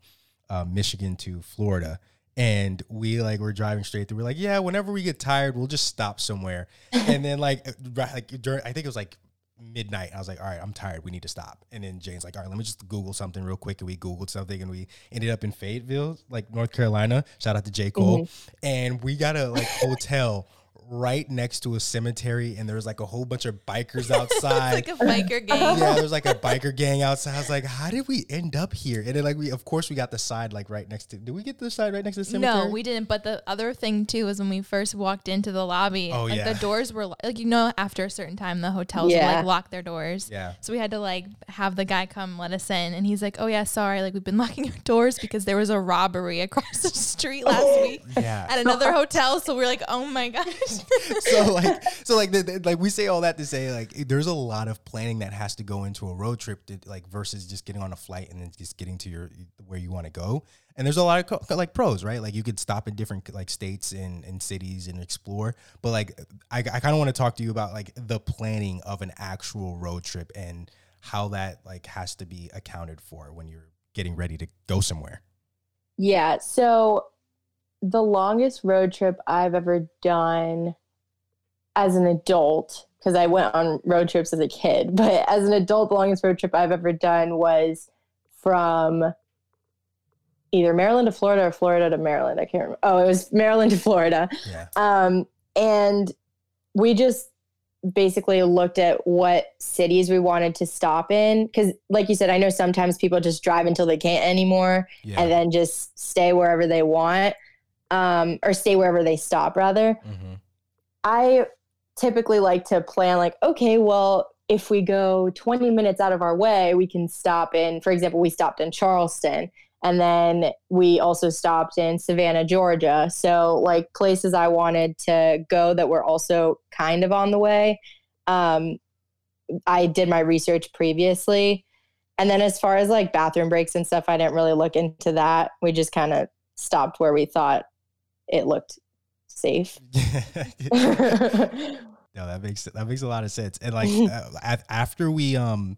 uh, Michigan to Florida and we like were driving straight through. We're like, yeah, whenever we get tired, we'll just stop somewhere. and then like right, like during I think it was like midnight. I was like, all right, I'm tired. We need to stop. And then Jane's like, all right, let me just Google something real quick. And we Googled something and we ended up in Fayetteville, like North Carolina. Shout out to J. Cole. And we got a like hotel right next to a cemetery. And there was like a whole bunch of bikers outside. it's like a biker gang. yeah, there was like a biker gang outside. I was like, how did we end up here? And then like we of course we got the side like right next to did we get the side right next to the cemetery? No, we didn't. But the other thing too was when we first walked into the lobby, Oh, like yeah. the doors were like you know after a certain time the hotels Yeah. will like lock their doors. Yeah. So we had to like have the guy come let us in, and he's like, "Oh yeah, sorry, like we've been locking your doors because there was a robbery across the street last oh, week Yeah. at another hotel." So we're like, "Oh my gosh." so like so like the, the- like we say all that to say like there's a lot of planning that has to go into a road trip to, like versus just getting on a flight and then just getting to your where you want to go. And there's a lot of like pros right? Like you could stop in different like states and, and cities and explore. But like i, I kind of want to talk to you about like the planning of an actual road trip and how that like has to be accounted for when you're getting ready to go somewhere. Yeah. So the longest road trip I've ever done as an adult, because I went on road trips as a kid, but as an adult, the longest road trip I've ever done was from either Maryland to Florida or Florida to Maryland. I can't remember. Oh, it was Maryland to Florida. yeah Um, and we just basically looked at what cities we wanted to stop in. Because, like you said, I know sometimes people just drive until they can't anymore yeah and then just stay wherever they want um, or stay wherever they stop, rather. hmm I typically like to plan, like, okay, well, if we go 20 minutes out of our way, we can stop in, for example, we stopped in Charleston and then we also stopped in Savannah, Georgia. So, like, places I wanted to go that were also kind of on the way. Um, I did my research previously. And then, as far as like bathroom breaks and stuff, I didn't really look into that. We just kind of stopped where we thought it looked safe. No, that makes that makes a lot of sense. And like uh, after we um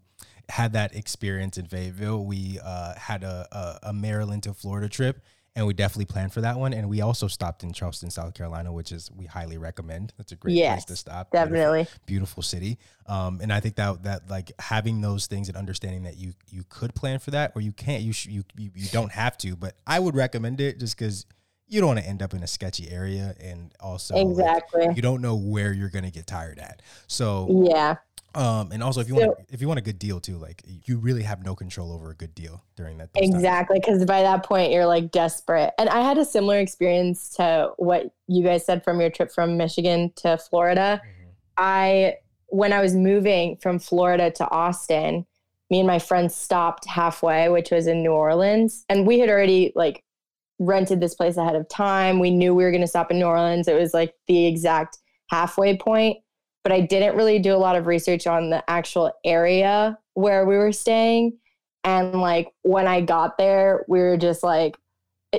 had that experience in Fayetteville. We uh, had a, a, a Maryland to Florida trip, and we definitely planned for that one. And we also stopped in Charleston, South Carolina, which is we highly recommend. That's a great Yes, place to stop. Beautiful- Definitely. beautiful city. Um, and I think that that like having those things and understanding that you you could plan for that or you can't. You sh- you, you you don't have to, but I would recommend it just because you don't want to end up in a sketchy area and also like, Exactly. you don't know where you're gonna get tired at. So Yeah. um, and also if you want if you want a good deal too, like you really have no control over a good deal during that. Exactly, because by that point you're like desperate. And I had a similar experience to what you guys said from your trip from Michigan to Florida. Mhm. I, when I was moving from Florida to Austin, me and my friends stopped halfway, which was in New Orleans, and we had already like rented this place ahead of time. We knew we were going to stop in New Orleans. It was like the exact halfway point, but I didn't really do a lot of research on the actual area where we were staying. And like when I got there, we were just like,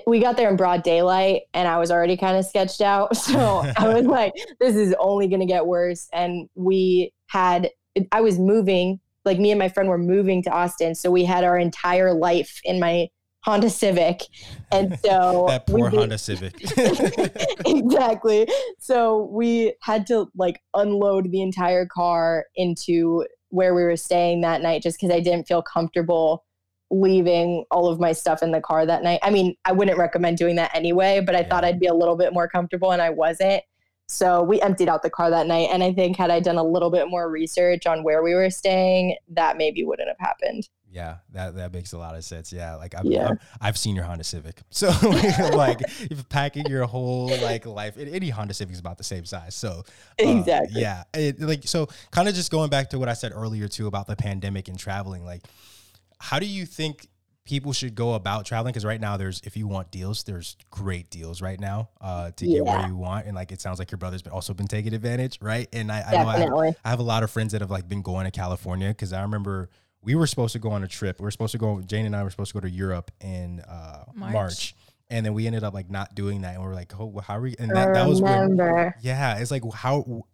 we got there in broad daylight and I was already kind of sketched out. So I was like, this is only going to get worse. And we had, I was moving, like me and my friend were moving to Austin. So we had our entire life in my Honda Civic. And so that poor did- Honda Civic. exactly. So we had to like unload the entire car into where we were staying that night just because I didn't feel comfortable leaving all of my stuff in the car that night. I mean, I wouldn't recommend doing that anyway, but I thought I'd be a little bit more comfortable and I wasn't. So we emptied out the car that night. And I think had I done a little bit more research on where we were staying, that maybe wouldn't have happened. Yeah, that that makes a lot of sense. Yeah, like I've Yeah. I've, seen your Honda Civic, so like if packing your whole like life, any Honda Civic is about the same size. So uh, Exactly. yeah, it, like so, kind of just going back to what I said earlier too about the pandemic and traveling. Like, how do you think people should go about traveling? Because right now, there's if you want deals, there's great deals right now uh, to get where you want, and like it sounds like your brother's been also been taking advantage, right? And I, I know I have. I have a lot of friends that have like been going to California because I remember we were supposed to go on a trip. We were supposed to go. Jane and I were supposed to go to Europe in uh, March. March. and then we ended up like not doing that, and we were like, "Oh, well, how are we?" And that, that was when, yeah. It's like how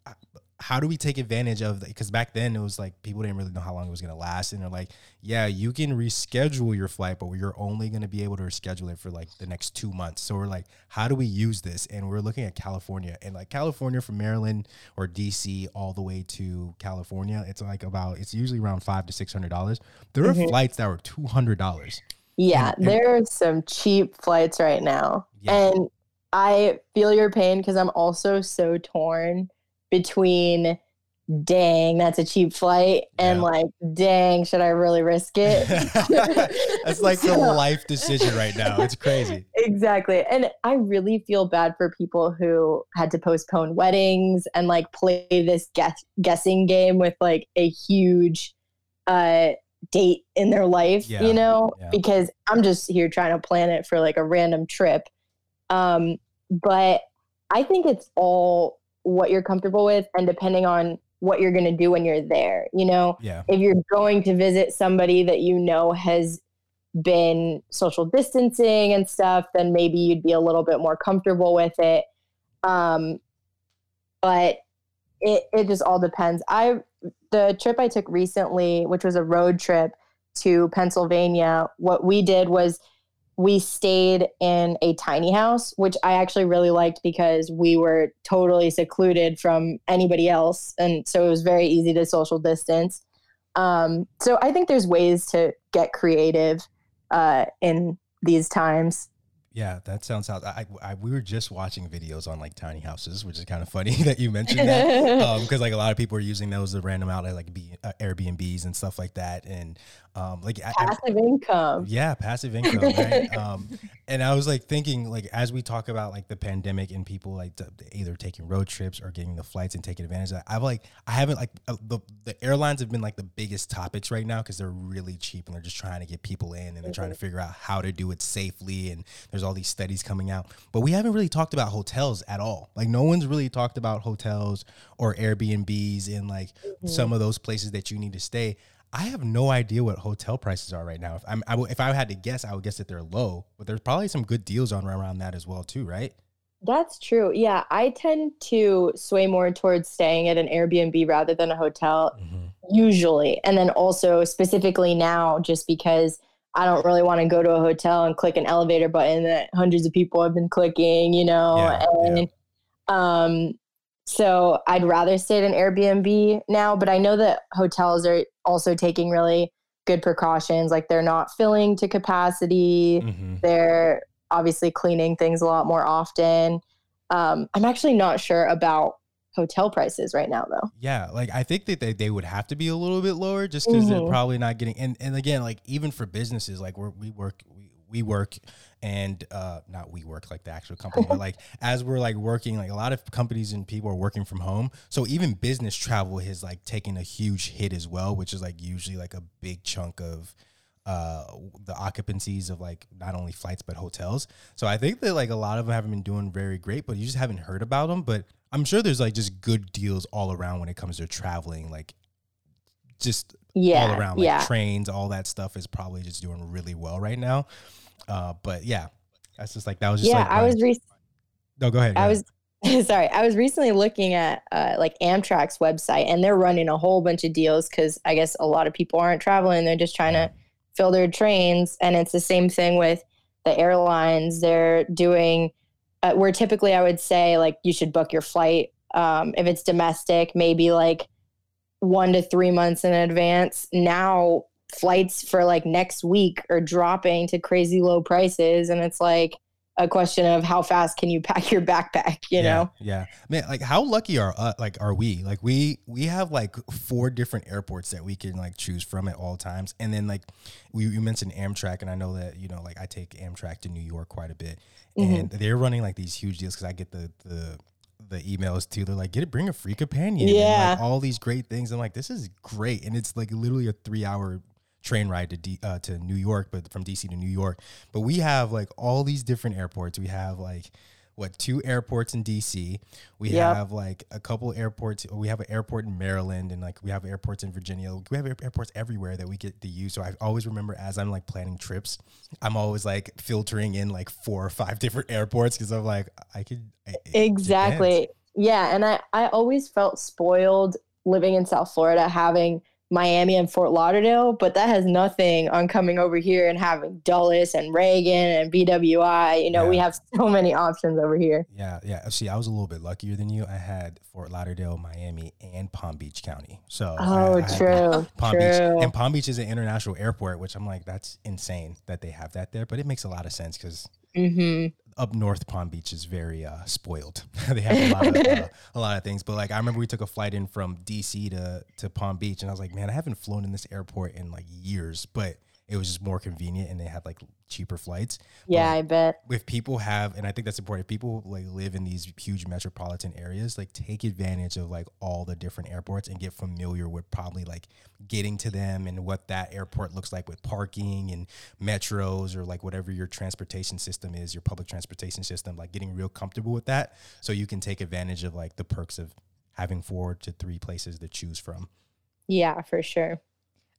how do we take advantage of because back then it was like people didn't really know how long it was gonna last, and they're like, "Yeah, you can reschedule your flight, but you're only gonna be able to reschedule it for like the next two months." So we're like, "How do we use this?" And we're looking at California, and like California from Maryland or DC all the way to California, it's like about it's usually around five to six hundred dollars. There are Mhm. flights that were two hundred dollars. Yeah, And- and- there are some cheap flights right now. Yeah. And I feel your pain because I'm also so torn between dang, that's a cheap flight and Yeah. like, dang, should I really risk it? That's like the life decision right now. It's crazy. Exactly. And I really feel bad for people who had to postpone weddings and like play this guess- guessing game with like a huge uh date in their life, Yeah, you know, yeah. because I'm just here trying to plan it for like a random trip. Um but I think it's all what you're comfortable with and depending on what you're going to do when you're there, you know Yeah. if you're going to visit somebody that you know has been social distancing and stuff, then maybe you'd be a little bit more comfortable with it. Um, but it it just all depends. I the trip I took recently, which was a road trip to Pennsylvania, what we did was we stayed in a tiny house, which I actually really liked because we were totally secluded from anybody else. And so it was very easy to social distance. Um, so I think there's ways to get creative uh, in these times. Yeah, that sounds how I, I we were just watching videos on like tiny houses, which is kind of funny that you mentioned that. um because like a lot of people are using those to random out like B, uh, Airbnbs and stuff like that and um like I, I- Passive income. yeah, passive income, right? um, and I was like thinking, like as we talk about like the pandemic and people like t- either taking road trips or getting the flights and taking advantage of that. I've like I haven't like uh, the the airlines have been like the biggest topics right now because they're really cheap and they're just trying to get people in and they're trying to figure out how to do it safely. And there's all these studies coming out, but we haven't really talked about hotels at all. Like no one's really talked about hotels or Airbnbs in like some of those places that you need to stay. I have no idea what hotel prices are right now. If I'm, I w- if I had to guess, I would guess that they're low, but there's probably some good deals on around that as well too, right? That's true. Yeah, I tend to sway more towards staying at an Airbnb rather than a hotel usually. And then also specifically now, just because I don't really want to go to a hotel and click an elevator button that hundreds of people have been clicking, you know. Yeah, and yeah. um so I'd rather stay at an Airbnb now, but I know that hotels are also taking really good precautions. Like they're not filling to capacity. Mhm. They're obviously cleaning things a lot more often. Um, I'm actually not sure about hotel prices right now, though. Yeah, like I think that they, they would have to be a little bit lower just because they're Mhm. probably not getting and, and again like even for businesses like we're, we work we, we work and uh not we work like the actual company but like as we're like working like a lot of companies and people are working from home. So even business travel has like taken a huge hit as well which is like usually like a big chunk of uh the occupancies of like not only flights but hotels. So i think that like a lot of them haven't been doing very great but you just haven't heard about them. But i'm sure there's like just good deals all around when it comes to traveling like just Yeah, all around like yeah, trains all that stuff is probably just doing really well right now uh but yeah that's just like that was just yeah. like I my- was re- no go ahead go I ahead. was sorry. I was recently looking at uh, like Amtrak's website, and they're running a whole bunch of deals because I guess a lot of people aren't traveling; they're just trying to fill their trains. And it's the same thing with the airlines. They're doing uh, where typically I would say like you should book your flight um, if it's domestic, maybe like one to three months in advance. Now flights for like next week are dropping to crazy low prices, and it's like a question of how fast can you pack your backpack you yeah, know? yeah. Man like how lucky are uh, like are we? Like we we have like four different airports that we can like choose from at all times and then like we you mentioned amtrak and i know that you know like i take amtrak to new york quite a bit Mm-hmm. and they're running like these huge deals because i get the the the emails too. They're like get it bring a free companion and, Yeah. like, all these great things. I'm like this is great and it's like literally a three hour train ride to D, uh, to New York, but from DC to New York. But we have like all these different airports. We have like what two airports in DC. We Yep. have like a couple airports. We have an airport in Maryland, and like we have airports in Virginia. We have airports everywhere that we get to use. So I always remember as I'm like planning trips, I'm always like filtering in like four or five different airports because I'm like I could I- exactly yeah and i i always felt spoiled living in south florida having miami and fort lauderdale but that has nothing on coming over here and having dulles and reagan and bwi you know we have so many options over here Yeah, yeah. See, I was a little bit luckier than you. I had Fort Lauderdale, Miami, and Palm Beach County. So oh I had true Palm true Beach, and Palm Beach is an international airport, which I'm like, that's insane that they have that there. But it makes a lot of sense because hmm up north, Palm Beach is very uh, spoiled. they have a lot of uh, a lot of things. But like, I remember we took a flight in from DC to to Palm Beach, and I was like, man, I haven't flown in this airport in like years, but it was just more convenient, and they had like cheaper flights. Yeah i bet. if people have and i think that's important if people like live in these huge metropolitan areas like take advantage of like all the different airports and get familiar with probably like getting to them and what that airport looks like with parking and metros or like whatever your transportation system is your public transportation system like getting real comfortable with that so you can take advantage of like the perks of having four to three places to choose from. Yeah for sure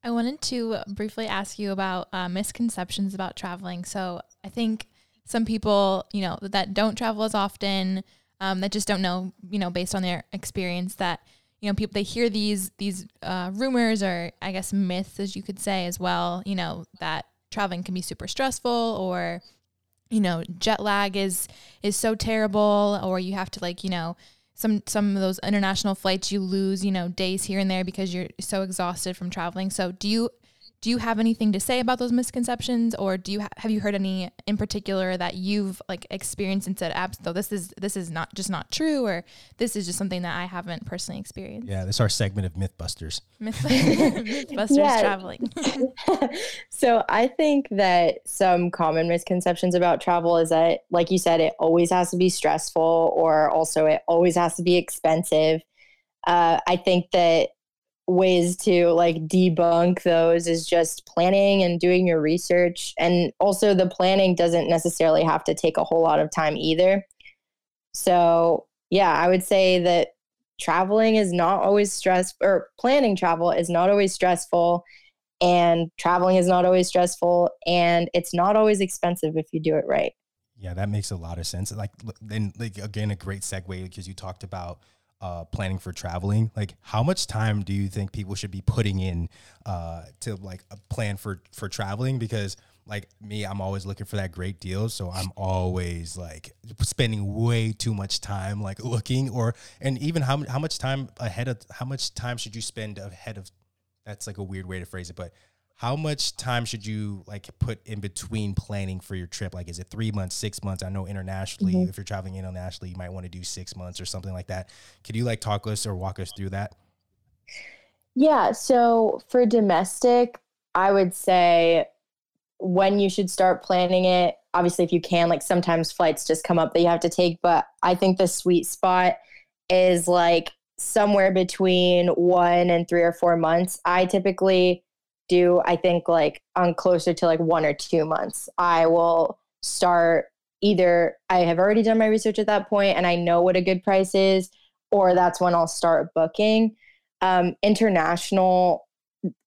I wanted to briefly ask you about uh, misconceptions about traveling. So I think some people, you know, that don't travel as often, um, that just don't know, you know, based on their experience, that you know, people they hear these these uh, rumors or I guess myths, as you could say, as well. You know, that traveling can be super stressful or you know jet lag is is so terrible or you have to like you know some some of those international flights you lose you know days here and there because you're so exhausted from traveling. So do you do you have anything to say about those misconceptions or do you ha- have you heard any in particular that you've like experienced and said absolutely this is this is not just not true or this is just something that i haven't personally experienced yeah this is our segment of mythbusters Myth- mythbusters Yeah. traveling so I think that some common misconceptions about travel is that, like you said, it always has to be stressful, or also it always has to be expensive. Uh, I think that ways to like debunk those is just planning and doing your research, and also the planning doesn't necessarily have to take a whole lot of time either. So yeah, I would say that traveling is not always stress or planning travel is not always stressful and traveling is not always stressful and it's not always expensive if you do it right Yeah, that makes a lot of sense. Like, then, like again, a great segue because you talked about uh, planning for traveling, like how much time do you think people should be putting in uh, to like a plan for for traveling? Because like me, I'm always looking for that great deal, so I'm always like spending way too much time like looking, or and even how how much time ahead of how much time should you spend ahead of? That's like a weird way to phrase it, but how much time should you like put in between planning for your trip? Like, is it three months, six months? I know internationally, Mhm. if you're traveling internationally, you might want to do six months or something like that. Could you like talk us or walk us through that? Yeah. So for domestic, I would say when you should start planning it, obviously, if you can, like sometimes flights just come up that you have to take, but I think the sweet spot is like somewhere between one and three or four months. I typically do, I think, like on closer to like one or two months. I will start either I have already done my research at that point and I know what a good price is, or that's when I'll start booking um, international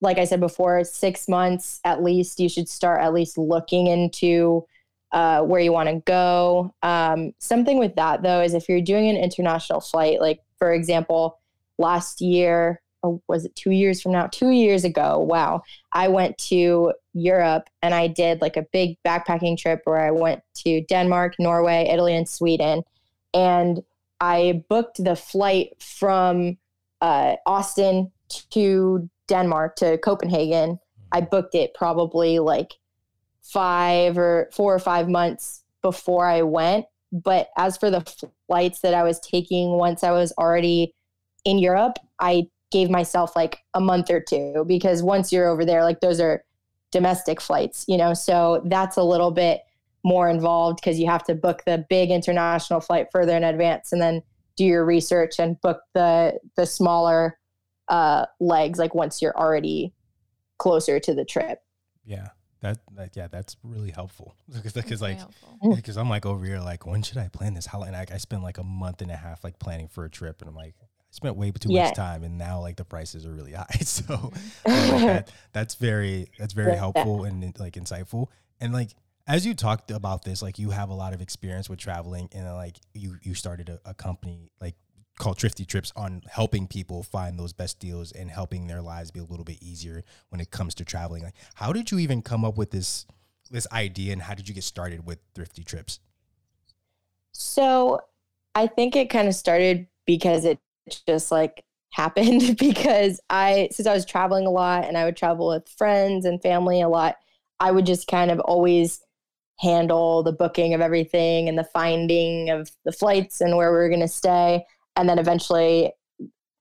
like i said before six months at least you should start at least looking into uh, where you want to go um, something with that though is if you're doing an international flight like for example last year or was it two years from now? Two years ago. Wow. I went to europe and i did like a big backpacking trip where i went to denmark norway italy and sweden. And i booked the flight from uh, Austin to Denmark to Copenhagen. I booked it probably like five or four or five months before I went. But as for the flights that I was taking once I was already in Europe, I gave myself like a month or two because once you're over there, like those are domestic flights, you know, so that's a little bit more involved because you have to book the big international flight further in advance and then do your research and book the the smaller uh legs like once you're already closer to the trip. Yeah, that, that yeah, that's really helpful. Because That's because like because I'm like over here like when should I plan this? How and I, I spent like a month and a half like planning for a trip and I'm like I spent way too Yeah. much time and now like the prices are really high. So that, that's very that's very Yeah. helpful and like insightful and like as you talked about this like you have a lot of experience with traveling and uh, like you you started a, a company like called Thrifty Trips on helping people find those best deals and helping their lives be a little bit easier when it comes to traveling like how did you even come up with this this idea and how did you get started with Thrifty Trips So I think it kind of started because it just like happened because I since I was traveling a lot and I would travel with friends and family a lot, I would just kind of always handle the booking of everything and the finding of the flights and where we were going to stay and then eventually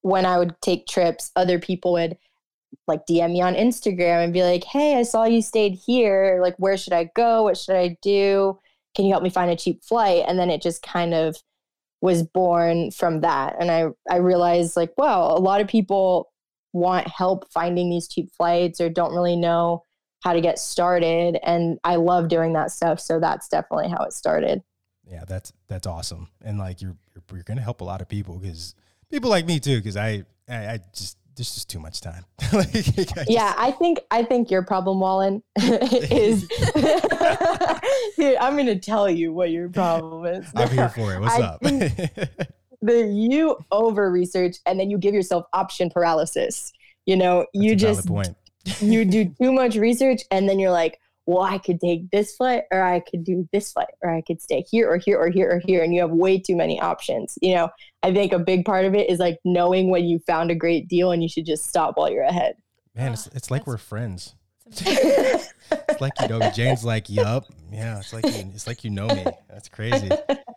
when I would take trips, other people would like DM me on Instagram and be like, "Hey, I saw you stayed here. Like where should I go? What should I do?" can you help me find a cheap flight and then it just kind of was born from that. And i i realized like wow a lot of people want help finding these cheap flights or don't really know how to get started. And i love doing that stuff. So that's definitely how it started. Yeah that's that's awesome. And like you're you're, you're gonna help a lot of people because people like me too because I, I i just there's just too much time. Like, I just- yeah i think i think your problem wallen is Here, i'm gonna tell you what your problem is i'm here for it what's I up the you over research and then you give yourself option paralysis. You know, you That's a valid just point you do too much research and then you're like, well, I could take this flight or I could do this flight or I could stay here or here or here or here and you have way too many options. You know, I think a big part of it is like knowing when you found a great deal and you should just stop while you're ahead. man it's, it's like that's- we're friends It's like you know me jane's like yup yeah it's like you, it's like you know me that's crazy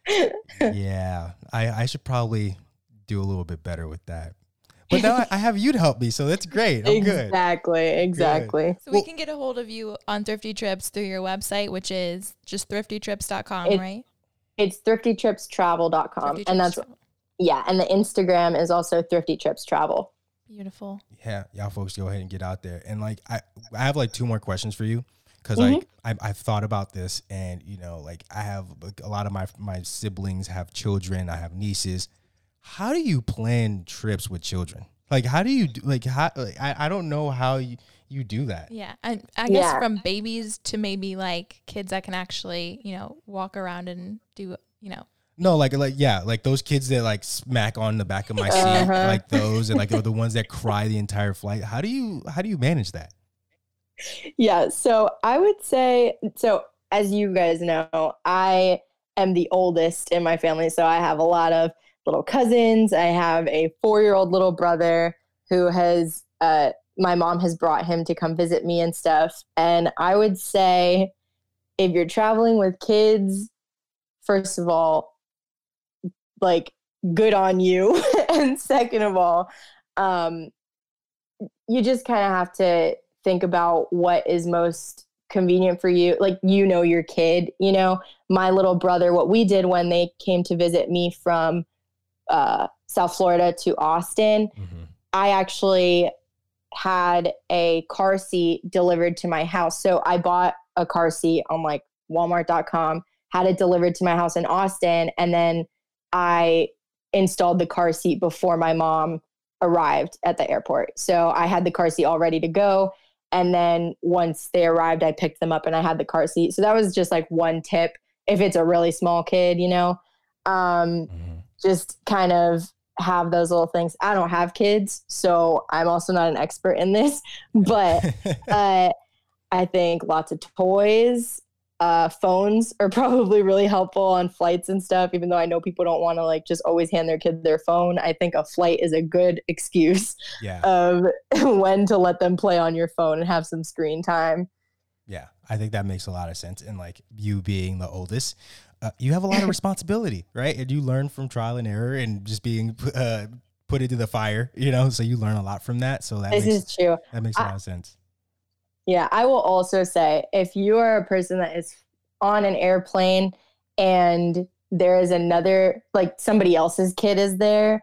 yeah i i should probably do a little bit better with that but now I, I have you to help me so that's great i'm good exactly, exactly. So Well- we can get a hold of you on Thrifty Trips through your website, which is just thriftytrips.com, It- right? It's thriftytripstravel.com. Thrifty and that's, Travel. yeah. And the Instagram is also thrifty trips travel. Beautiful. yeah y'all folks go ahead and get out there and like i i have like two more questions for you because Mhm. like I, i've thought about this and you know like i have like, a lot of my my siblings have children i have nieces how do you plan trips with children like how do you do like how like, I, I don't know how you, you do that Yeah. And I guess Yeah. from babies to maybe like kids that can actually, you know, walk around and do, you know, No, like like yeah, like those kids that like smack on the back of my seat, Uh-huh. like those, and like are the ones that cry the entire flight. How do you how do you manage that? Yeah. So I would say, so as you guys know, I am the oldest in my family. So I have a lot of little cousins. I have a four year old little brother who has, uh, my mom has brought him to come visit me and stuff. And I would say, if you're traveling with kids, first of all, like good on you. and second of all, um, you just kind of have to think about what is most convenient for you. Like, you know, your kid, you know, my little brother, what we did when they came to visit me from uh, South Florida to Austin, Mhm. I actually had a car seat delivered to my house. So I bought a car seat on like walmart.com, had it delivered to my house in Austin, and then I installed the car seat before my mom arrived at the airport. So I had the car seat all ready to go. And then once they arrived, I picked them up and I had the car seat. So that was just like one tip if it's a really small kid, you know. Um, Mhm. just kind of have those little things. I don't have kids, so I'm also not an expert in this, but uh, I think lots of toys, uh, phones are probably really helpful on flights and stuff. Even though I know people don't want to like just always hand their kid their phone, I think a flight is a good excuse yeah, of when to let them play on your phone and have some screen time. yeah. I think that makes a lot of sense. And like you being the oldest, uh, you have a lot of responsibility, right? And you learn from trial and error and just being uh, put into the fire, you know. So you learn a lot from that. So that This makes is true. that makes a I- lot of sense. Yeah, I will also say if you are a person that is on an airplane and there is another, like somebody else's kid is there,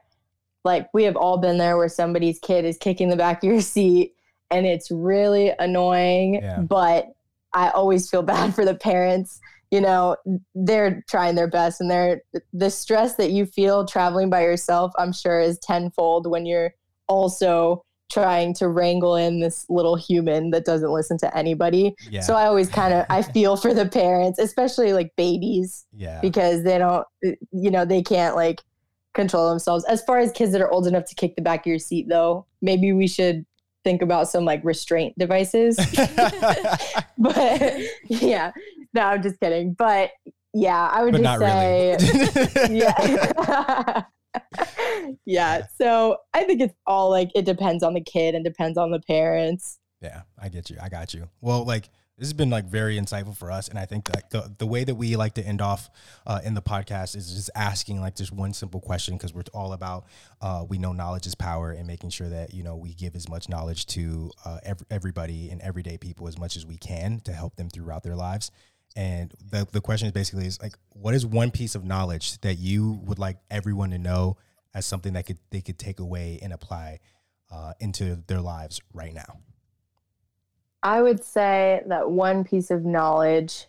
like we have all been there where somebody's kid is kicking the back of your seat and it's really annoying. Yeah. But I always feel bad for the parents. You know, they're trying their best and they're the stress that you feel traveling by yourself, I'm sure, is tenfold when you're also trying to wrangle in this little human that doesn't listen to anybody. Yeah, So I always kind of I feel for the parents, especially like babies yeah, because they don't you know, they can't like control themselves. As far as kids that are old enough to kick the back of your seat though, maybe we should think about some like restraint devices. but yeah, no, I'm just kidding. But yeah, I would but just say really. yeah. Yeah. So I think it's all like it depends on the kid and depends on the parents. Yeah, I get you. I got you. Well, like this has been like very insightful for us, and I think that the the way that we like to end off uh, in the podcast is just asking like just one simple question because we're all about uh, we know knowledge is power and making sure that you know we give as much knowledge to uh, ev- everybody and everyday people as much as we can to help them throughout their lives. And the the question is basically is like, what is one piece of knowledge that you would like everyone to know as something that could they could take away and apply uh, into their lives right now? I would say that one piece of knowledge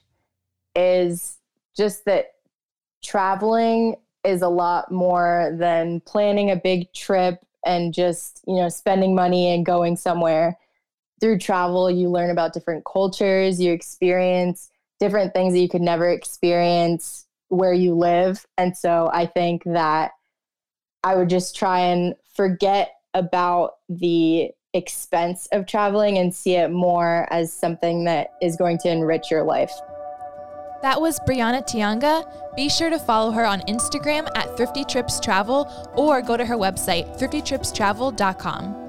is just that traveling is a lot more than planning a big trip and just, you know, spending money and going somewhere. Through travel, you learn about different cultures, you experience different things that you could never experience where you live. And so I think that I would just try and forget about the expense of traveling and see it more as something that is going to enrich your life. That was Brianna Tianga. Be sure to follow her on Instagram at Thrifty Trips Travel or go to her website, thriftytripstravel.com.